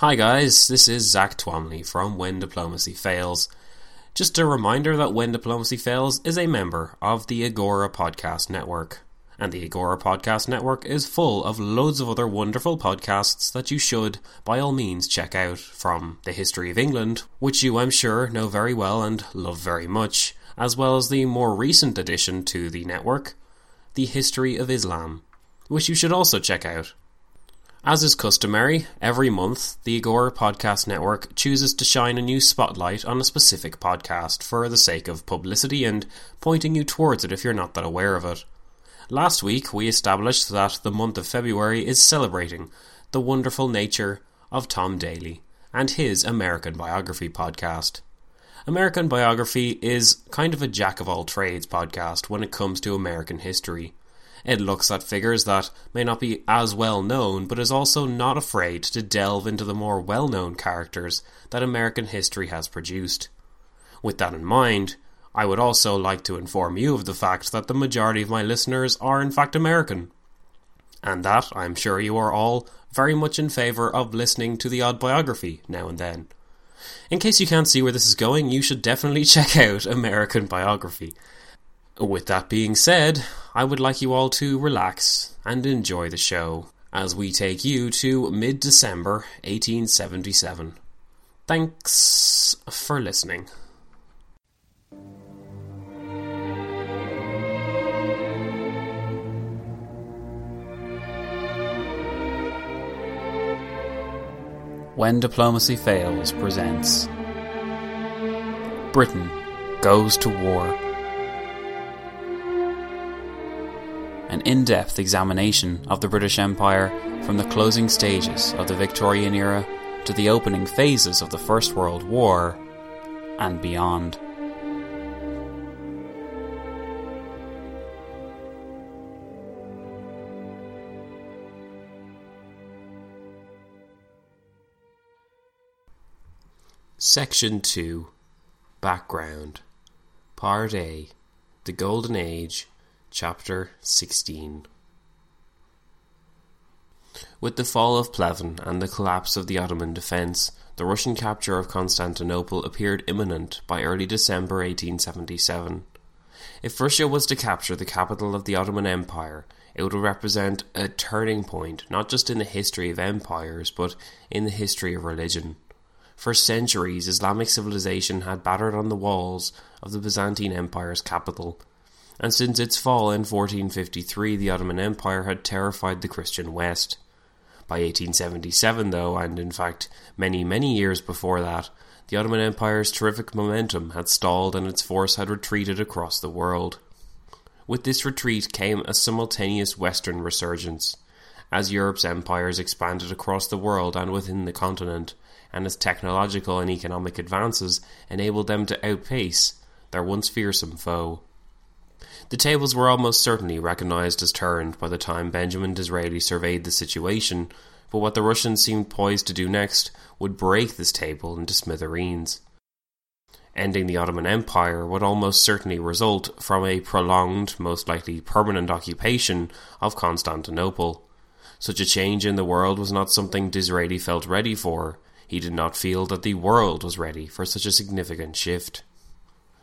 Hi guys, this is Zack Twamley from When Diplomacy Fails. Just a reminder that When Diplomacy Fails is a member of the Agora Podcast Network. And the Agora Podcast Network is full of loads of other wonderful podcasts that you should, by all means, check out from the history of England, which you, I'm sure, know very well and love very much, as well as the more recent addition to the network, the history of Islam, which you should also check out. As is customary, every month the Agora Podcast Network chooses to shine a new spotlight on a specific podcast for the sake of publicity and pointing you towards it if you're not that aware of it. Last week we established that the month of February is celebrating the wonderful nature of Tom Daly and his American Biography podcast. American Biography is kind of a jack of all trades podcast when it comes to American history. It looks at figures that may not be as well known, but is also not afraid to delve into the more well known characters that American history has produced. With that in mind, I would also like to inform you of the fact that the majority of my listeners are in fact American. And that I'm sure you are all very much in favour of listening to the odd biography now and then. In case you can't see where this is going, you should definitely check out American Biography. With that being said, I would like you all to relax and enjoy the show as we take you to mid December 1877. Thanks for listening. When Diplomacy Fails presents Britain Goes to War. An in depth examination of the British Empire from the closing stages of the Victorian era to the opening phases of the First World War and beyond. Section 2 Background Part A The Golden Age Chapter 16 With the fall of Pleven and the collapse of the Ottoman defence, the Russian capture of Constantinople appeared imminent by early December 1877. If Russia was to capture the capital of the Ottoman Empire, it would represent a turning point not just in the history of empires, but in the history of religion. For centuries, Islamic civilization had battered on the walls of the Byzantine Empire's capital, and since its fall in 1453, the Ottoman Empire had terrified the Christian West. By 1877, though, and in fact many, many years before that, the Ottoman Empire's terrific momentum had stalled and its force had retreated across the world. With this retreat came a simultaneous Western resurgence. As Europe's empires expanded across the world and within the continent, and as technological and economic advances enabled them to outpace their once fearsome foe. The tables were almost certainly recognized as turned by the time Benjamin Disraeli surveyed the situation, but what the Russians seemed poised to do next would break this table into smithereens. Ending the Ottoman Empire would almost certainly result from a prolonged, most likely permanent occupation of Constantinople. Such a change in the world was not something Disraeli felt ready for, he did not feel that the world was ready for such a significant shift.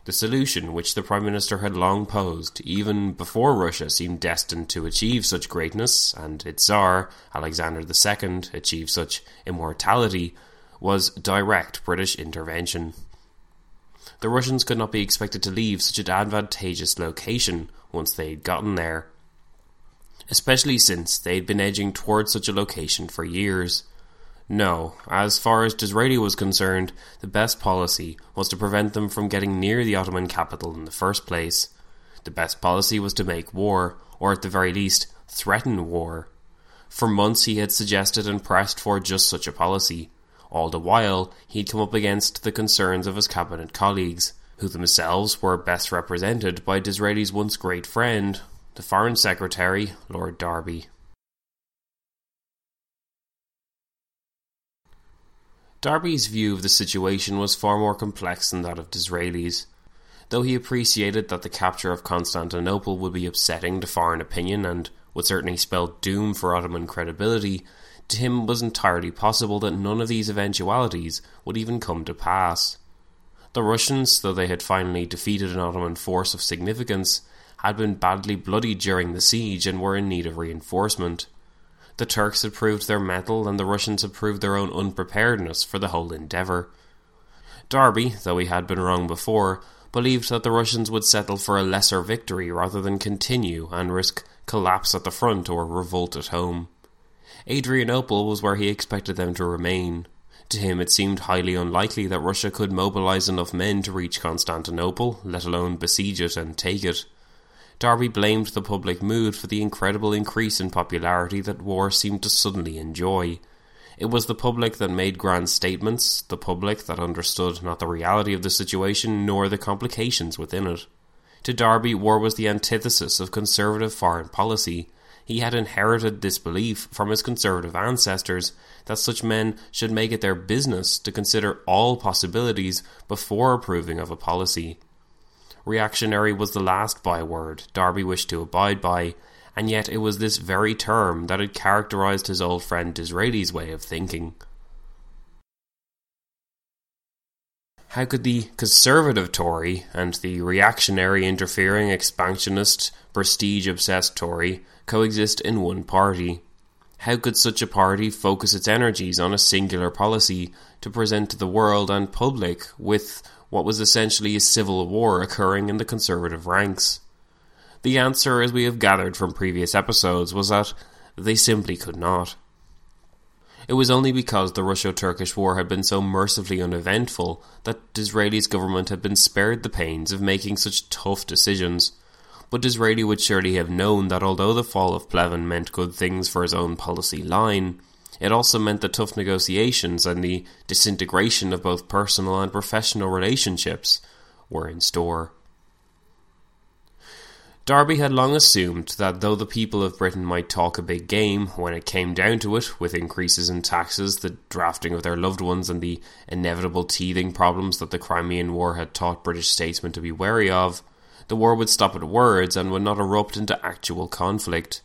The solution which the Prime Minister had long posed, even before Russia seemed destined to achieve such greatness, and its Tsar, Alexander II, achieved such immortality, was direct British intervention. the Russians could not be expected to leave such an advantageous location once they had gotten there, especially since they had been edging towards such a location for years. No, as far as Disraeli was concerned, the best policy was to prevent them from getting near the Ottoman capital in the first place. The best policy was to make war, or at the very least, threaten war. For months he had suggested and pressed for just such a policy. All the while, he had come up against the concerns of his cabinet colleagues, who themselves were best represented by Disraeli's once great friend, the Foreign Secretary, Lord Derby. Derby's view of the situation was far more complex than that of Disraeli's. Though he appreciated that the capture of Constantinople would be upsetting to foreign opinion and would certainly spell doom for Ottoman credibility, to him it was entirely possible that none of these eventualities would even come to pass. The Russians, though they had finally defeated an Ottoman force of significance, had been badly bloodied during the siege and were in need of reinforcement. The Turks had proved their mettle, and the Russians had proved their own unpreparedness for the whole endeavour. Derby, though he had been wrong before, believed that the Russians would settle for a lesser victory rather than continue and risk collapse at the front or revolt at home. Adrianople was where he expected them to remain. To him, it seemed highly unlikely that Russia could mobilize enough men to reach Constantinople, let alone besiege it and take it. Derby blamed the public mood for the incredible increase in popularity that war seemed to suddenly enjoy. It was the public that made grand statements, the public that understood not the reality of the situation nor the complications within it. To Derby, war was the antithesis of conservative foreign policy. He had inherited this belief from his conservative ancestors that such men should make it their business to consider all possibilities before approving of a policy. Reactionary was the last byword Derby wished to abide by, and yet it was this very term that had characterized his old friend Disraeli's way of thinking. How could the conservative Tory and the reactionary, interfering, expansionist, prestige obsessed Tory coexist in one party? How could such a party focus its energies on a singular policy to present to the world and public with what was essentially a civil war occurring in the conservative ranks? The answer, as we have gathered from previous episodes, was that they simply could not. It was only because the Russo Turkish War had been so mercifully uneventful that Disraeli's government had been spared the pains of making such tough decisions. But Disraeli would surely have known that although the fall of Pleven meant good things for his own policy line, it also meant the tough negotiations and the disintegration of both personal and professional relationships were in store. Derby had long assumed that though the people of Britain might talk a big game, when it came down to it, with increases in taxes, the drafting of their loved ones, and the inevitable teething problems that the Crimean War had taught British statesmen to be wary of, the war would stop at words and would not erupt into actual conflict.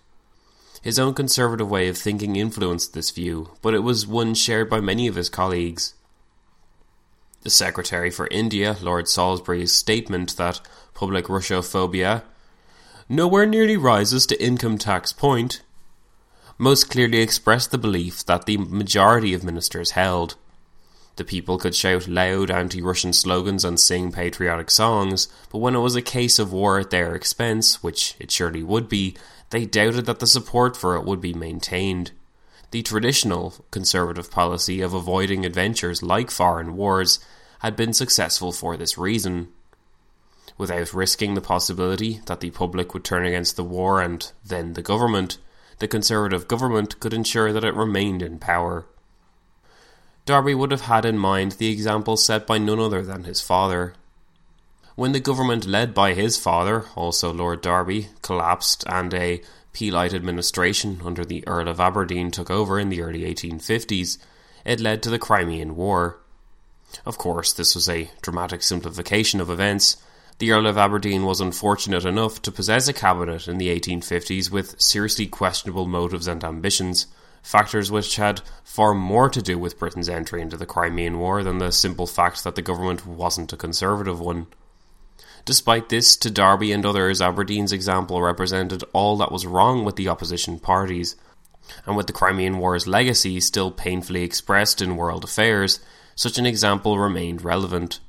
His own conservative way of thinking influenced this view, but it was one shared by many of his colleagues. The Secretary for India, Lord Salisbury's statement that public Russophobia nowhere nearly rises to income tax point, most clearly expressed the belief that the majority of ministers held. The people could shout loud anti Russian slogans and sing patriotic songs, but when it was a case of war at their expense, which it surely would be, they doubted that the support for it would be maintained. The traditional conservative policy of avoiding adventures like foreign wars had been successful for this reason. Without risking the possibility that the public would turn against the war and then the government, the conservative government could ensure that it remained in power. Derby would have had in mind the example set by none other than his father, when the government led by his father, also Lord Derby, collapsed and a Peelite administration under the Earl of Aberdeen took over in the early 1850s, it led to the Crimean War. Of course, this was a dramatic simplification of events. The Earl of Aberdeen was unfortunate enough to possess a cabinet in the 1850s with seriously questionable motives and ambitions, factors which had far more to do with Britain's entry into the Crimean War than the simple fact that the government wasn't a conservative one. Despite this, to Derby and others, Aberdeen's example represented all that was wrong with the opposition parties. And with the Crimean War's legacy still painfully expressed in world affairs, such an example remained relevant.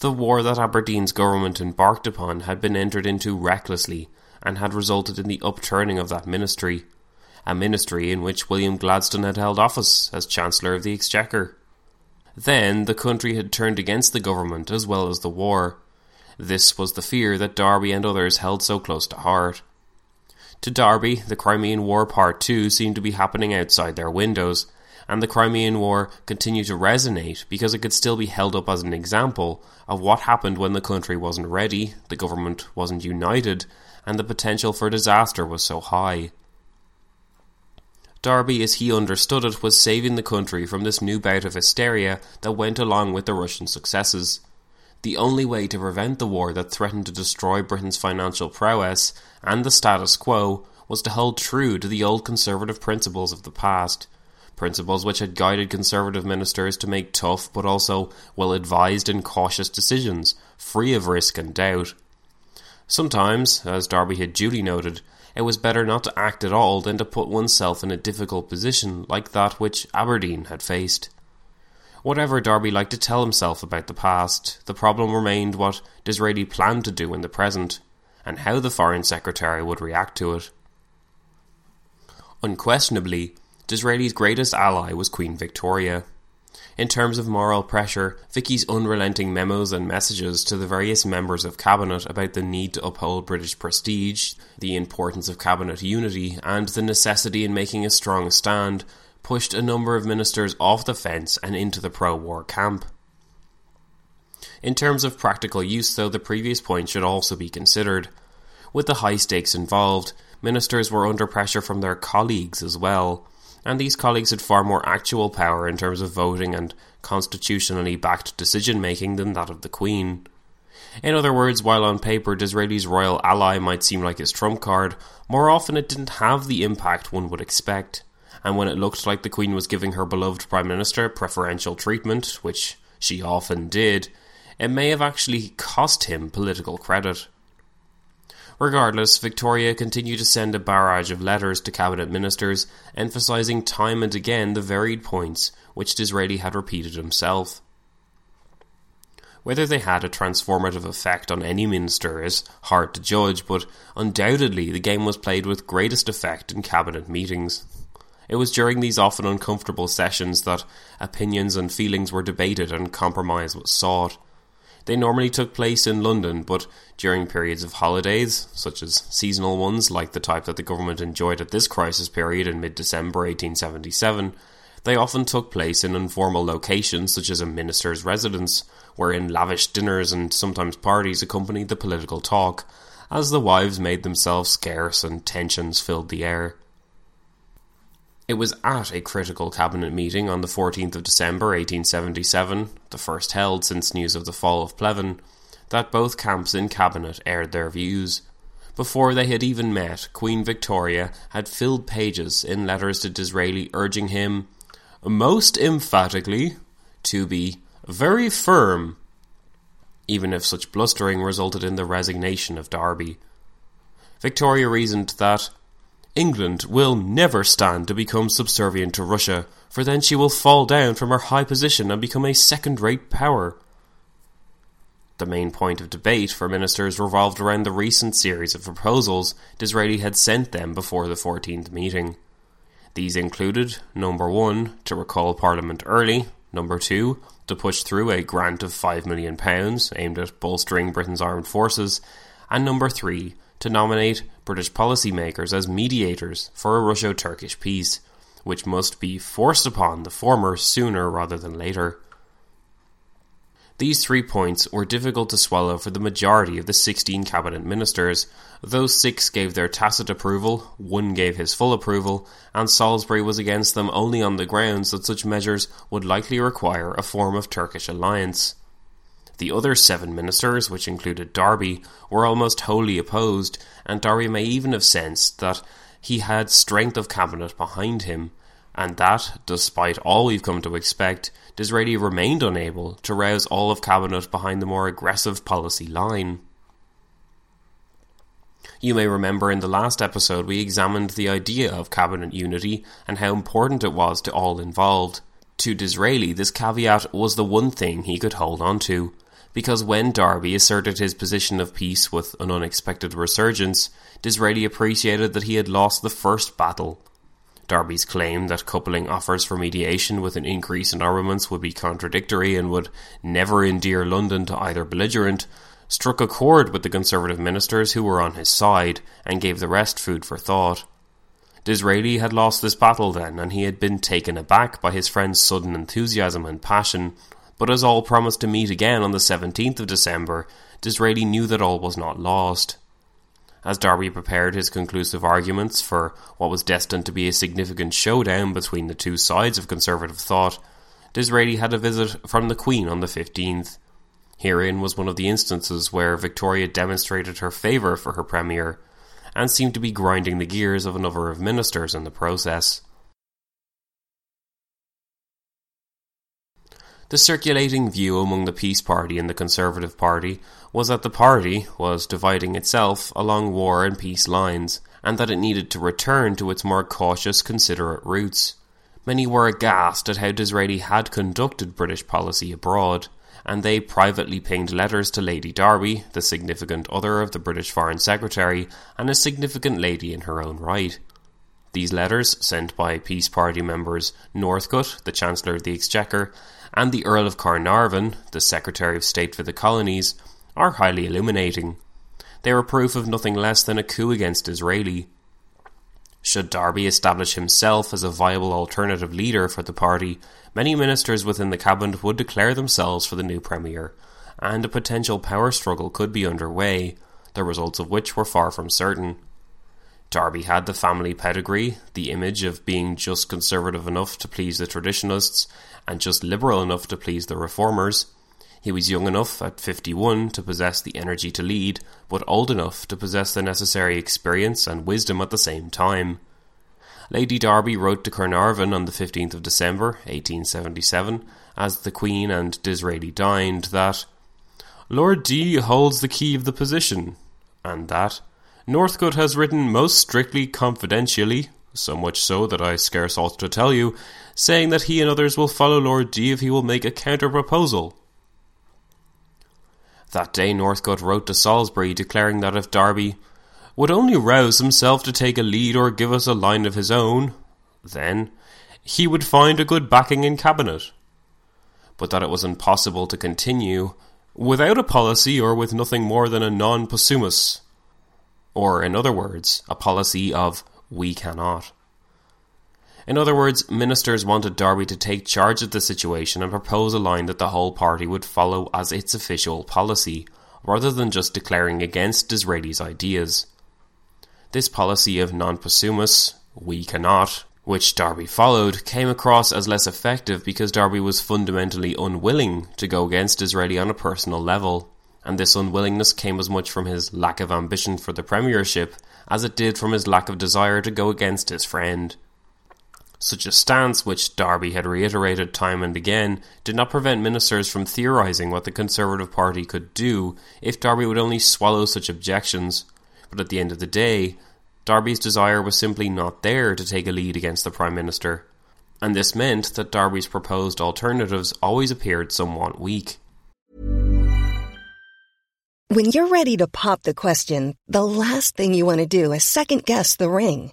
The war that Aberdeen's government embarked upon had been entered into recklessly and had resulted in the upturning of that ministry, a ministry in which William Gladstone had held office as Chancellor of the Exchequer. Then the country had turned against the government as well as the war. This was the fear that Derby and others held so close to heart. To Derby, the Crimean War Part 2 seemed to be happening outside their windows, and the Crimean War continued to resonate because it could still be held up as an example of what happened when the country wasn't ready, the government wasn't united, and the potential for disaster was so high. Derby, as he understood it, was saving the country from this new bout of hysteria that went along with the Russian successes. The only way to prevent the war that threatened to destroy Britain's financial prowess and the status quo was to hold true to the old conservative principles of the past, principles which had guided conservative ministers to make tough but also well advised and cautious decisions, free of risk and doubt. Sometimes, as Derby had duly noted, it was better not to act at all than to put oneself in a difficult position like that which Aberdeen had faced. Whatever Derby liked to tell himself about the past, the problem remained what Disraeli planned to do in the present, and how the Foreign Secretary would react to it. Unquestionably, Disraeli's greatest ally was Queen Victoria. In terms of moral pressure, Vicky's unrelenting memos and messages to the various members of Cabinet about the need to uphold British prestige, the importance of Cabinet unity, and the necessity in making a strong stand pushed a number of ministers off the fence and into the pro war camp. In terms of practical use, though, the previous point should also be considered. With the high stakes involved, ministers were under pressure from their colleagues as well, and these colleagues had far more actual power in terms of voting and constitutionally backed decision making than that of the Queen. In other words, while on paper Disraeli's royal ally might seem like his trump card, more often it didn't have the impact one would expect. And when it looked like the Queen was giving her beloved Prime Minister preferential treatment, which she often did, it may have actually cost him political credit. Regardless, Victoria continued to send a barrage of letters to cabinet ministers, emphasising time and again the varied points which Disraeli had repeated himself. Whether they had a transformative effect on any minister is hard to judge, but undoubtedly the game was played with greatest effect in cabinet meetings. It was during these often uncomfortable sessions that opinions and feelings were debated and compromise was sought. They normally took place in London, but during periods of holidays, such as seasonal ones like the type that the government enjoyed at this crisis period in mid December 1877, they often took place in informal locations such as a minister's residence, wherein lavish dinners and sometimes parties accompanied the political talk, as the wives made themselves scarce and tensions filled the air. It was at a critical cabinet meeting on the 14th of December 1877, the first held since news of the fall of Pleven, that both camps in cabinet aired their views. Before they had even met, Queen Victoria had filled pages in letters to Disraeli urging him, most emphatically, to be very firm, even if such blustering resulted in the resignation of Derby. Victoria reasoned that England will never stand to become subservient to Russia, for then she will fall down from her high position and become a second rate power. The main point of debate for ministers revolved around the recent series of proposals Disraeli had sent them before the 14th meeting. These included number one, to recall Parliament early, number two, to push through a grant of £5 million aimed at bolstering Britain's armed forces, and number three, to nominate British policymakers as mediators for a Russo Turkish peace, which must be forced upon the former sooner rather than later. These three points were difficult to swallow for the majority of the 16 cabinet ministers. Those six gave their tacit approval, one gave his full approval, and Salisbury was against them only on the grounds that such measures would likely require a form of Turkish alliance. The other seven ministers, which included Derby, were almost wholly opposed, and Derby may even have sensed that he had strength of cabinet behind him, and that, despite all we've come to expect, Disraeli remained unable to rouse all of cabinet behind the more aggressive policy line. You may remember in the last episode we examined the idea of cabinet unity and how important it was to all involved. To Disraeli, this caveat was the one thing he could hold on to, because when Derby asserted his position of peace with an unexpected resurgence, Disraeli appreciated that he had lost the first battle. Derby's claim that coupling offers for mediation with an increase in armaments would be contradictory and would never endear London to either belligerent struck a chord with the Conservative ministers who were on his side and gave the rest food for thought. Disraeli had lost this battle then, and he had been taken aback by his friend's sudden enthusiasm and passion, but as all promised to meet again on the 17th of December, Disraeli knew that all was not lost. As Derby prepared his conclusive arguments for what was destined to be a significant showdown between the two sides of conservative thought, Disraeli had a visit from the Queen on the 15th. Herein was one of the instances where Victoria demonstrated her favour for her Premier, and seemed to be grinding the gears of a number of ministers in the process. The circulating view among the Peace Party and the Conservative Party was that the party was dividing itself along war and peace lines, and that it needed to return to its more cautious, considerate roots. Many were aghast at how Disraeli had conducted British policy abroad, and they privately pinged letters to Lady Derby, the significant other of the British Foreign Secretary, and a significant lady in her own right. These letters, sent by Peace Party members Northcote, the Chancellor of the Exchequer, and the Earl of Carnarvon, the Secretary of State for the Colonies, are highly illuminating. They are proof of nothing less than a coup against Disraeli. Should Derby establish himself as a viable alternative leader for the party, many ministers within the cabinet would declare themselves for the new premier, and a potential power struggle could be underway, the results of which were far from certain. Derby had the family pedigree, the image of being just conservative enough to please the traditionalists and just liberal enough to please the reformers. He was young enough at 51 to possess the energy to lead, but old enough to possess the necessary experience and wisdom at the same time. Lady Derby wrote to Carnarvon on the 15th of December, 1877, as the Queen and Disraeli dined, that Lord D holds the key of the position, and that Northcote has written most strictly confidentially, so much so that I scarce ought to tell you, saying that he and others will follow Lord D if he will make a counter proposal. That day Northcote wrote to Salisbury declaring that if Derby would only rouse himself to take a lead or give us a line of his own, then he would find a good backing in Cabinet. But that it was impossible to continue without a policy or with nothing more than a non possumus, or, in other words, a policy of we cannot. In other words, ministers wanted Derby to take charge of the situation and propose a line that the whole party would follow as its official policy, rather than just declaring against Disraeli's ideas. This policy of non possumus, we cannot, which Derby followed, came across as less effective because Derby was fundamentally unwilling to go against Disraeli on a personal level, and this unwillingness came as much from his lack of ambition for the premiership as it did from his lack of desire to go against his friend. Such a stance, which Derby had reiterated time and again, did not prevent ministers from theorising what the Conservative Party could do if Derby would only swallow such objections. But at the end of the day, Derby's desire was simply not there to take a lead against the Prime Minister, and this meant that Derby's proposed alternatives always appeared somewhat weak. When you're ready to pop the question, the last thing you want to do is second guess the ring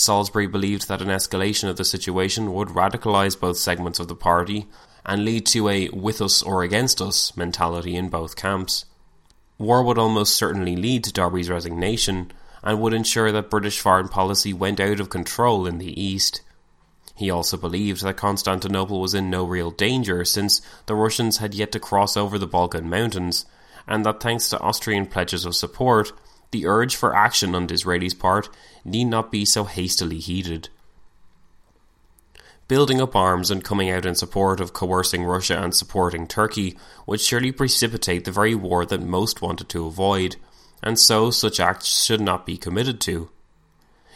Salisbury believed that an escalation of the situation would radicalise both segments of the party and lead to a with us or against us mentality in both camps. War would almost certainly lead to Derby's resignation and would ensure that British foreign policy went out of control in the East. He also believed that Constantinople was in no real danger since the Russians had yet to cross over the Balkan Mountains, and that thanks to Austrian pledges of support, the urge for action on Disraeli's part need not be so hastily heeded. Building up arms and coming out in support of coercing Russia and supporting Turkey would surely precipitate the very war that most wanted to avoid, and so such acts should not be committed to.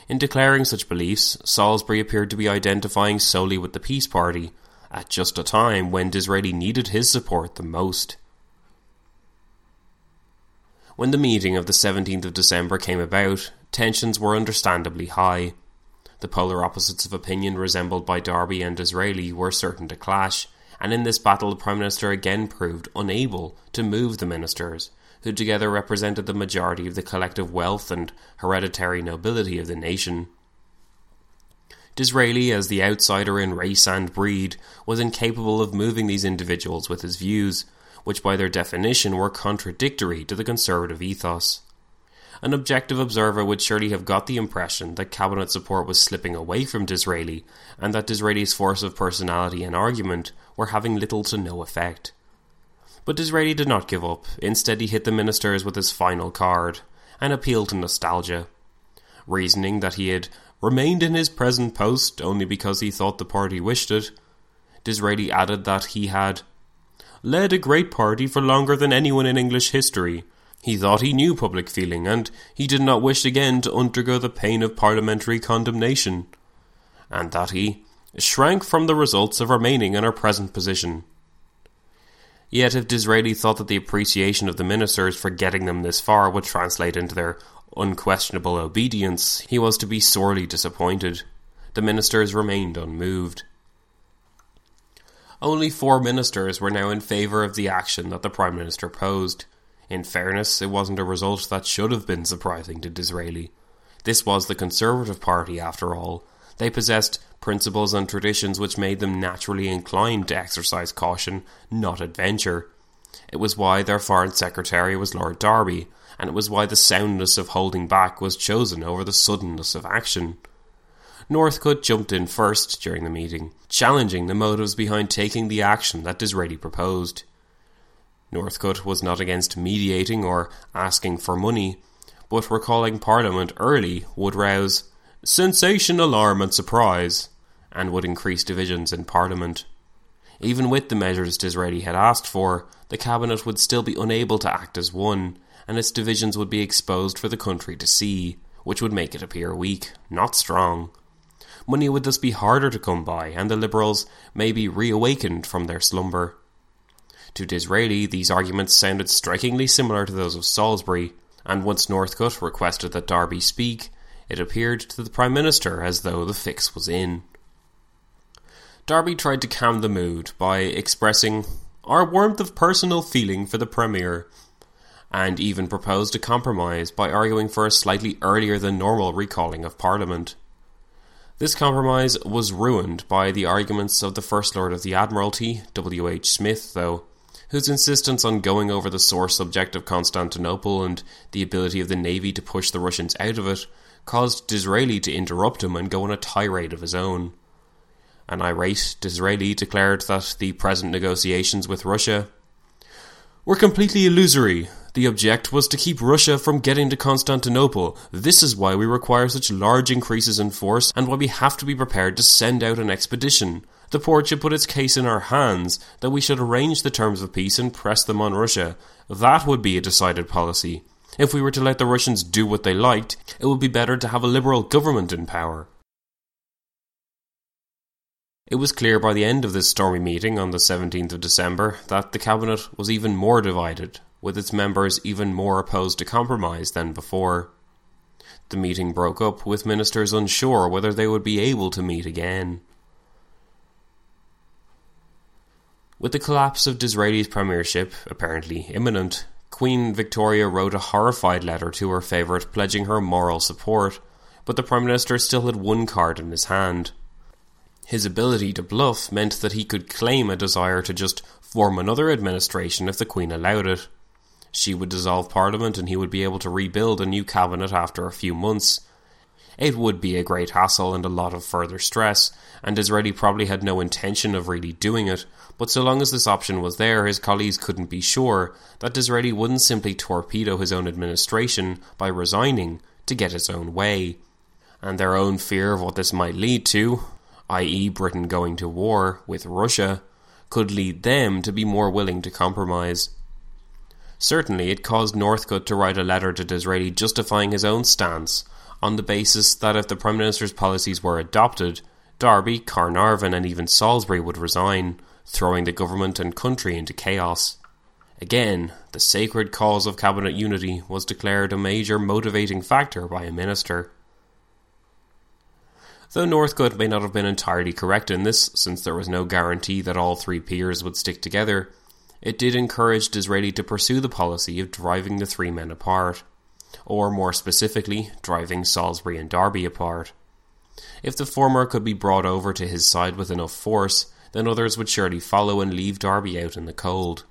In declaring such beliefs, Salisbury appeared to be identifying solely with the Peace Party, at just a time when Disraeli needed his support the most. When the meeting of the 17th of December came about, tensions were understandably high. The polar opposites of opinion resembled by Derby and Disraeli were certain to clash, and in this battle the Prime Minister again proved unable to move the ministers, who together represented the majority of the collective wealth and hereditary nobility of the nation. Disraeli, as the outsider in race and breed, was incapable of moving these individuals with his views, which by their definition were contradictory to the conservative ethos an objective observer would surely have got the impression that cabinet support was slipping away from Disraeli and that Disraeli's force of personality and argument were having little to no effect. But Disraeli did not give up. Instead, he hit the ministers with his final card and appealed to nostalgia, reasoning that he had remained in his present post only because he thought the party wished it. Disraeli added that he had led a great party for longer than anyone in English history, he thought he knew public feeling, and he did not wish again to undergo the pain of parliamentary condemnation, and that he shrank from the results of remaining in our present position. Yet, if Disraeli thought that the appreciation of the ministers for getting them this far would translate into their unquestionable obedience, he was to be sorely disappointed. The ministers remained unmoved. Only four ministers were now in favour of the action that the Prime Minister posed. In fairness, it wasn't a result that should have been surprising to Disraeli. This was the Conservative Party, after all. They possessed principles and traditions which made them naturally inclined to exercise caution, not adventure. It was why their Foreign Secretary was Lord Derby, and it was why the soundness of holding back was chosen over the suddenness of action. Northcote jumped in first during the meeting, challenging the motives behind taking the action that Disraeli proposed. Northcote was not against mediating or asking for money, but recalling Parliament early would rouse sensation, alarm, and surprise, and would increase divisions in Parliament. Even with the measures Disraeli had asked for, the Cabinet would still be unable to act as one, and its divisions would be exposed for the country to see, which would make it appear weak, not strong. Money would thus be harder to come by, and the Liberals may be reawakened from their slumber. To Disraeli, these arguments sounded strikingly similar to those of Salisbury, and once Northcote requested that Derby speak, it appeared to the Prime Minister as though the fix was in. Derby tried to calm the mood by expressing our warmth of personal feeling for the Premier, and even proposed a compromise by arguing for a slightly earlier than normal recalling of Parliament. This compromise was ruined by the arguments of the First Lord of the Admiralty, W. H. Smith, though, whose insistence on going over the sore subject of Constantinople and the ability of the navy to push the Russians out of it caused Disraeli to interrupt him and go on a tirade of his own. An irate Disraeli declared that the present negotiations with Russia were completely illusory. The object was to keep Russia from getting to Constantinople. This is why we require such large increases in force and why we have to be prepared to send out an expedition the Porte should put its case in our hands, that we should arrange the terms of peace and press them on Russia. That would be a decided policy. If we were to let the Russians do what they liked, it would be better to have a liberal government in power. It was clear by the end of this stormy meeting on the 17th of December that the Cabinet was even more divided, with its members even more opposed to compromise than before. The meeting broke up, with ministers unsure whether they would be able to meet again. With the collapse of Disraeli's premiership apparently imminent, Queen Victoria wrote a horrified letter to her favourite pledging her moral support, but the Prime Minister still had one card in his hand. His ability to bluff meant that he could claim a desire to just form another administration if the Queen allowed it. She would dissolve Parliament and he would be able to rebuild a new cabinet after a few months. It would be a great hassle and a lot of further stress, and Disraeli probably had no intention of really doing it, but so long as this option was there, his colleagues couldn't be sure that Disraeli wouldn't simply torpedo his own administration by resigning to get his own way. And their own fear of what this might lead to, i.e., Britain going to war with Russia, could lead them to be more willing to compromise. Certainly, it caused Northcote to write a letter to Disraeli justifying his own stance on the basis that if the Prime Minister's policies were adopted, Derby, Carnarvon, and even Salisbury would resign, throwing the government and country into chaos. Again, the sacred cause of cabinet unity was declared a major motivating factor by a minister. Though Northcote may not have been entirely correct in this, since there was no guarantee that all three peers would stick together, it did encourage Disraeli to pursue the policy of driving the three men apart, or more specifically, driving Salisbury and Derby apart. If the former could be brought over to his side with enough force, then others would surely follow and leave Derby out in the cold.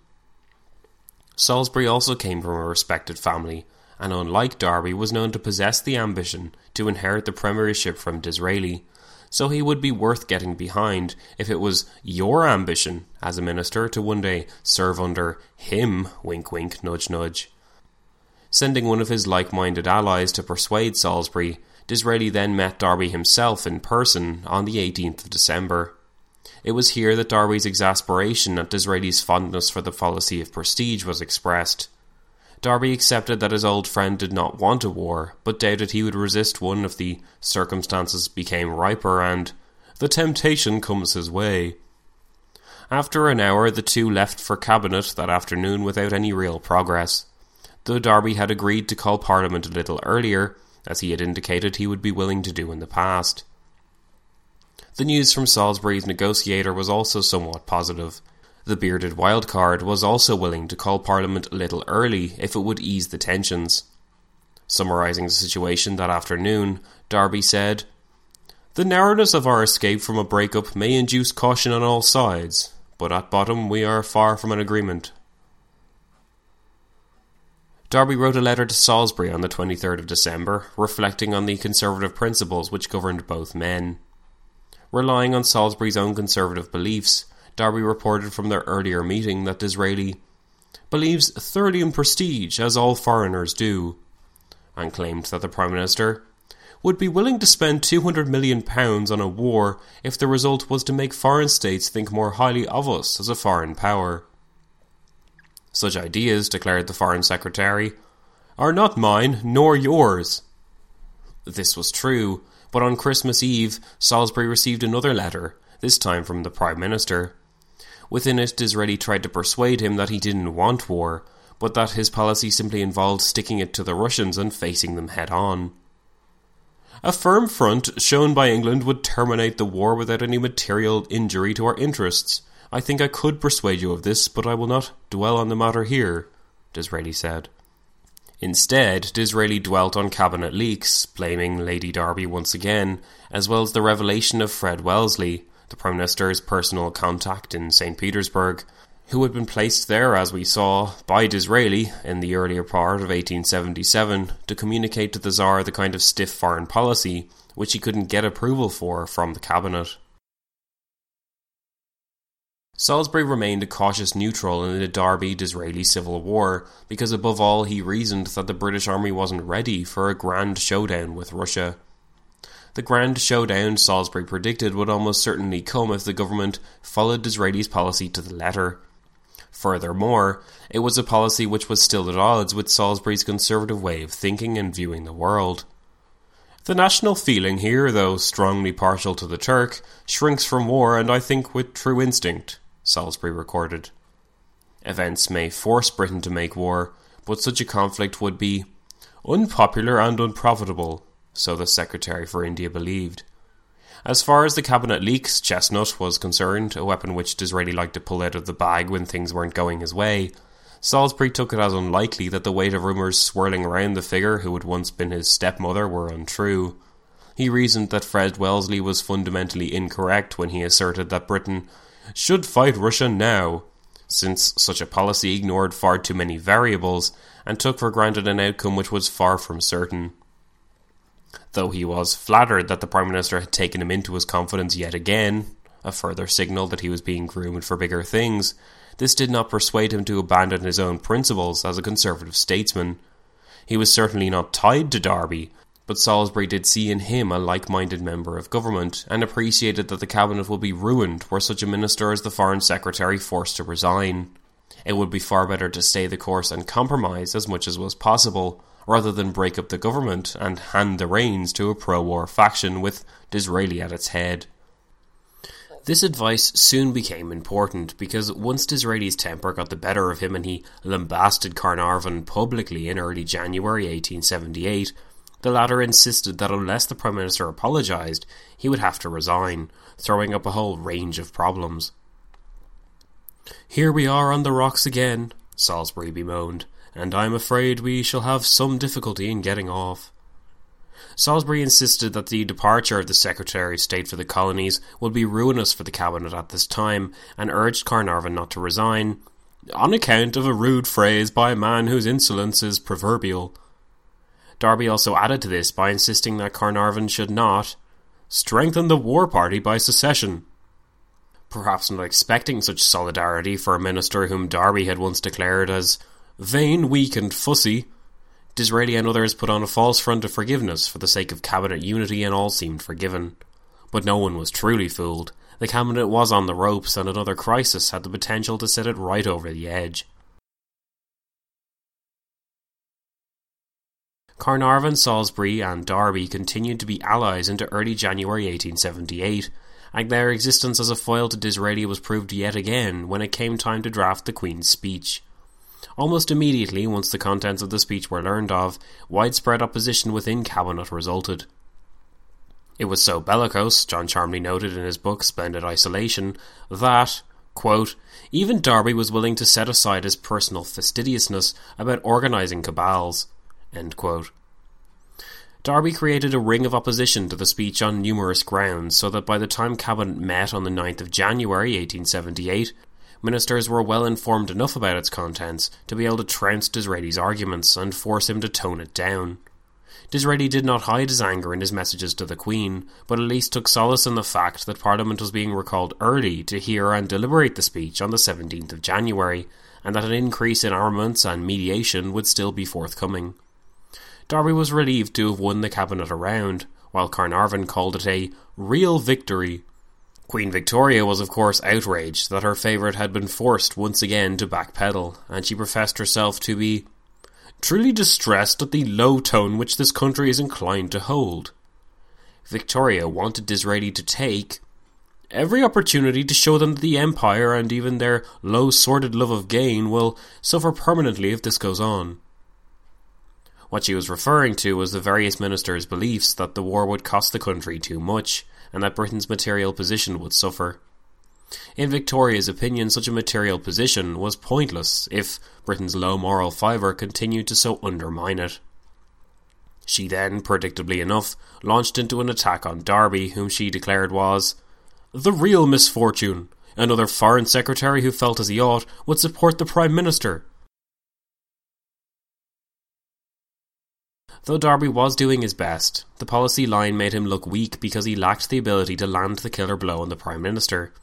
Salisbury also came from a respected family, and unlike Derby, was known to possess the ambition to inherit the premiership from Disraeli, so he would be worth getting behind if it was your ambition as a minister to one day serve under him, wink wink, nudge nudge. Sending one of his like minded allies to persuade Salisbury, Disraeli then met Derby himself in person on the 18th of December. It was here that Derby's exasperation at Disraeli's fondness for the policy of prestige was expressed. Derby accepted that his old friend did not want a war, but doubted he would resist one if the circumstances became riper and the temptation comes his way. After an hour, the two left for Cabinet that afternoon without any real progress. Though Derby had agreed to call Parliament a little earlier, as he had indicated he would be willing to do in the past. The news from Salisbury's negotiator was also somewhat positive. The bearded wildcard was also willing to call Parliament a little early if it would ease the tensions. Summarising the situation that afternoon, Derby said, The narrowness of our escape from a break-up may induce caution on all sides, but at bottom we are far from an agreement. Derby wrote a letter to Salisbury on the 23rd of December, reflecting on the conservative principles which governed both men. Relying on Salisbury's own conservative beliefs, Derby reported from their earlier meeting that Disraeli believes thoroughly in prestige, as all foreigners do, and claimed that the Prime Minister would be willing to spend £200 million on a war if the result was to make foreign states think more highly of us as a foreign power. Such ideas, declared the Foreign Secretary, are not mine nor yours. This was true, but on Christmas Eve, Salisbury received another letter, this time from the Prime Minister. Within it, Disraeli tried to persuade him that he didn't want war, but that his policy simply involved sticking it to the Russians and facing them head on. A firm front shown by England would terminate the war without any material injury to our interests. I think I could persuade you of this, but I will not dwell on the matter here, Disraeli said. Instead, Disraeli dwelt on cabinet leaks, blaming Lady Derby once again, as well as the revelation of Fred Wellesley, the Prime Minister's personal contact in St. Petersburg, who had been placed there, as we saw, by Disraeli in the earlier part of 1877 to communicate to the Tsar the kind of stiff foreign policy which he couldn't get approval for from the cabinet. Salisbury remained a cautious neutral in the Derby Disraeli civil war because, above all, he reasoned that the British army wasn't ready for a grand showdown with Russia. The grand showdown Salisbury predicted would almost certainly come if the government followed Disraeli's policy to the letter. Furthermore, it was a policy which was still at odds with Salisbury's conservative way of thinking and viewing the world. The national feeling here, though strongly partial to the Turk, shrinks from war, and I think with true instinct, Salisbury recorded. Events may force Britain to make war, but such a conflict would be unpopular and unprofitable, so the Secretary for India believed. As far as the cabinet leaks, Chestnut was concerned, a weapon which Disraeli liked to pull out of the bag when things weren't going his way. Salisbury took it as unlikely that the weight of rumours swirling around the figure who had once been his stepmother were untrue. He reasoned that Fred Wellesley was fundamentally incorrect when he asserted that Britain should fight Russia now, since such a policy ignored far too many variables and took for granted an outcome which was far from certain. Though he was flattered that the Prime Minister had taken him into his confidence yet again, a further signal that he was being groomed for bigger things, this did not persuade him to abandon his own principles as a Conservative statesman. He was certainly not tied to Derby, but Salisbury did see in him a like minded member of government, and appreciated that the cabinet would be ruined were such a minister as the Foreign Secretary forced to resign. It would be far better to stay the course and compromise as much as was possible, rather than break up the government and hand the reins to a pro war faction with Disraeli at its head. This advice soon became important because once Disraeli's temper got the better of him and he lambasted Carnarvon publicly in early January 1878, the latter insisted that unless the Prime Minister apologised, he would have to resign, throwing up a whole range of problems. Here we are on the rocks again, Salisbury bemoaned, and I am afraid we shall have some difficulty in getting off. Salisbury insisted that the departure of the Secretary of State for the Colonies would be ruinous for the Cabinet at this time, and urged Carnarvon not to resign, on account of a rude phrase by a man whose insolence is proverbial. Derby also added to this by insisting that Carnarvon should not strengthen the war party by secession. Perhaps not expecting such solidarity for a minister whom Derby had once declared as vain, weak, and fussy, Disraeli and others put on a false front of forgiveness for the sake of cabinet unity and all seemed forgiven. But no one was truly fooled. The cabinet was on the ropes and another crisis had the potential to set it right over the edge. Carnarvon, Salisbury, and Derby continued to be allies into early January 1878, and their existence as a foil to Disraeli was proved yet again when it came time to draft the Queen's speech. Almost immediately, once the contents of the speech were learned of, widespread opposition within Cabinet resulted. It was so bellicose, John Charmley noted in his book Splendid Isolation, that, quote, even Derby was willing to set aside his personal fastidiousness about organising cabals. Derby created a ring of opposition to the speech on numerous grounds, so that by the time Cabinet met on the 9th of January 1878, ministers were well informed enough about its contents to be able to trounce Disraeli's arguments and force him to tone it down. Disraeli did not hide his anger in his messages to the Queen, but at least took solace in the fact that Parliament was being recalled early to hear and deliberate the speech on the 17th of January, and that an increase in armaments and mediation would still be forthcoming. Derby was relieved to have won the cabinet around, while Carnarvon called it a real victory Queen Victoria was, of course, outraged that her favourite had been forced once again to backpedal, and she professed herself to be truly distressed at the low tone which this country is inclined to hold. Victoria wanted Disraeli to take every opportunity to show them that the Empire and even their low sordid love of gain will suffer permanently if this goes on. What she was referring to was the various ministers' beliefs that the war would cost the country too much, and that Britain's material position would suffer. In Victoria's opinion, such a material position was pointless if Britain's low moral fibre continued to so undermine it. She then, predictably enough, launched into an attack on Derby, whom she declared was the real misfortune. Another foreign secretary who felt as he ought would support the Prime Minister, Though Derby was doing his best, the policy line made him look weak because he lacked the ability to land the killer blow on the Prime Minister.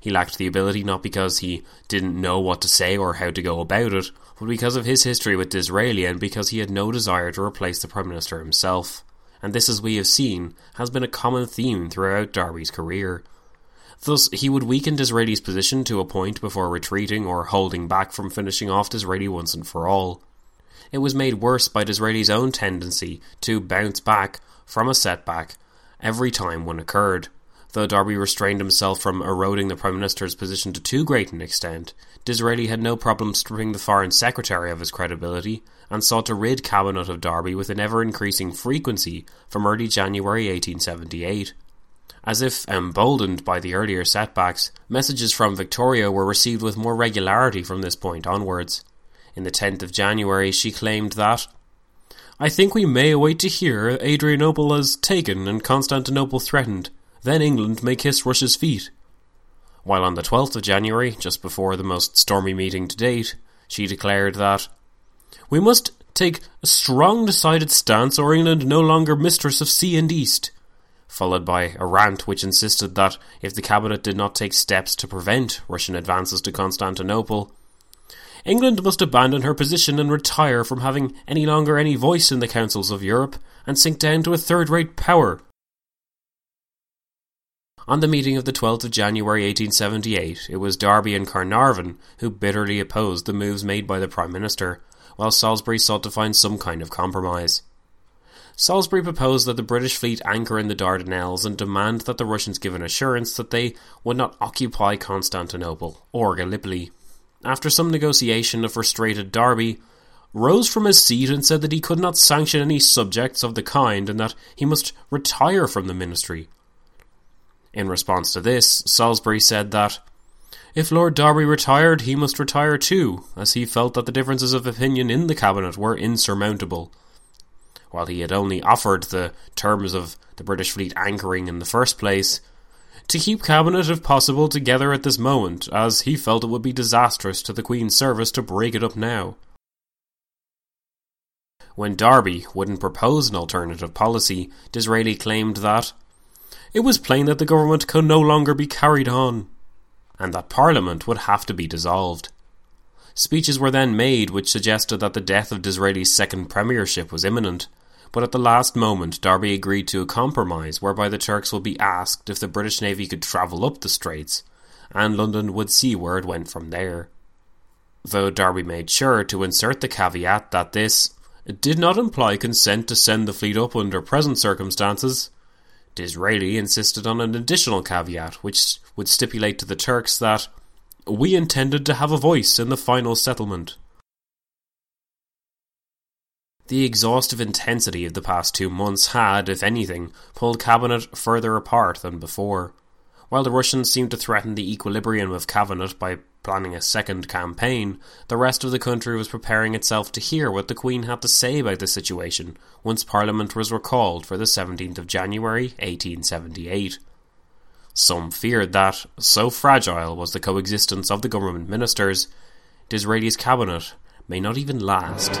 He lacked the ability not because he didn't know what to say or how to go about it, but because of his history with Disraeli and because he had no desire to replace the Prime Minister himself. And this, as we have seen, has been a common theme throughout Derby's career. Thus, he would weaken Disraeli's position to a point before retreating or holding back from finishing off Disraeli once and for all it was made worse by Disraeli's own tendency to bounce back from a setback every time one occurred. Though Derby restrained himself from eroding the Prime Minister's position to too great an extent, Disraeli had no problem stripping the Foreign Secretary of his credibility and sought to rid Cabinet of Derby with an ever increasing frequency from early January 1878. As if emboldened by the earlier setbacks, messages from Victoria were received with more regularity from this point onwards. In the 10th of January, she claimed that I think we may await to hear Adrianople is taken and Constantinople threatened. Then England may kiss Russia's feet. While on the 12th of January, just before the most stormy meeting to date, she declared that We must take a strong, decided stance, or England no longer mistress of sea and east followed by a rant which insisted that if the cabinet did not take steps to prevent Russian advances to Constantinople, England must abandon her position and retire from having any longer any voice in the councils of Europe and sink down to a third rate power. On the meeting of the 12th of January 1878, it was Derby and Carnarvon who bitterly opposed the moves made by the Prime Minister, while Salisbury sought to find some kind of compromise. Salisbury proposed that the British fleet anchor in the Dardanelles and demand that the Russians give an assurance that they would not occupy Constantinople or Gallipoli. After some negotiation, a frustrated Derby rose from his seat and said that he could not sanction any subjects of the kind and that he must retire from the ministry. In response to this, Salisbury said that if Lord Derby retired, he must retire too, as he felt that the differences of opinion in the cabinet were insurmountable while he had only offered the terms of the British fleet anchoring in the first place, to keep Cabinet, if possible, together at this moment, as he felt it would be disastrous to the Queen's service to break it up now. When Derby wouldn't propose an alternative policy, Disraeli claimed that it was plain that the government could no longer be carried on, and that Parliament would have to be dissolved. Speeches were then made which suggested that the death of Disraeli's second premiership was imminent, but at the last moment Derby agreed to a compromise whereby the Turks would be asked if the British Navy could travel up the Straits, and London would see where it went from there. Though Derby made sure to insert the caveat that this did not imply consent to send the fleet up under present circumstances, Disraeli insisted on an additional caveat which would stipulate to the Turks that we intended to have a voice in the final settlement. The exhaustive intensity of the past two months had, if anything, pulled Cabinet further apart than before. While the Russians seemed to threaten the equilibrium of Cabinet by planning a second campaign, the rest of the country was preparing itself to hear what the Queen had to say about the situation once Parliament was recalled for the 17th of January 1878. Some feared that, so fragile was the coexistence of the government ministers, Disraeli's cabinet may not even last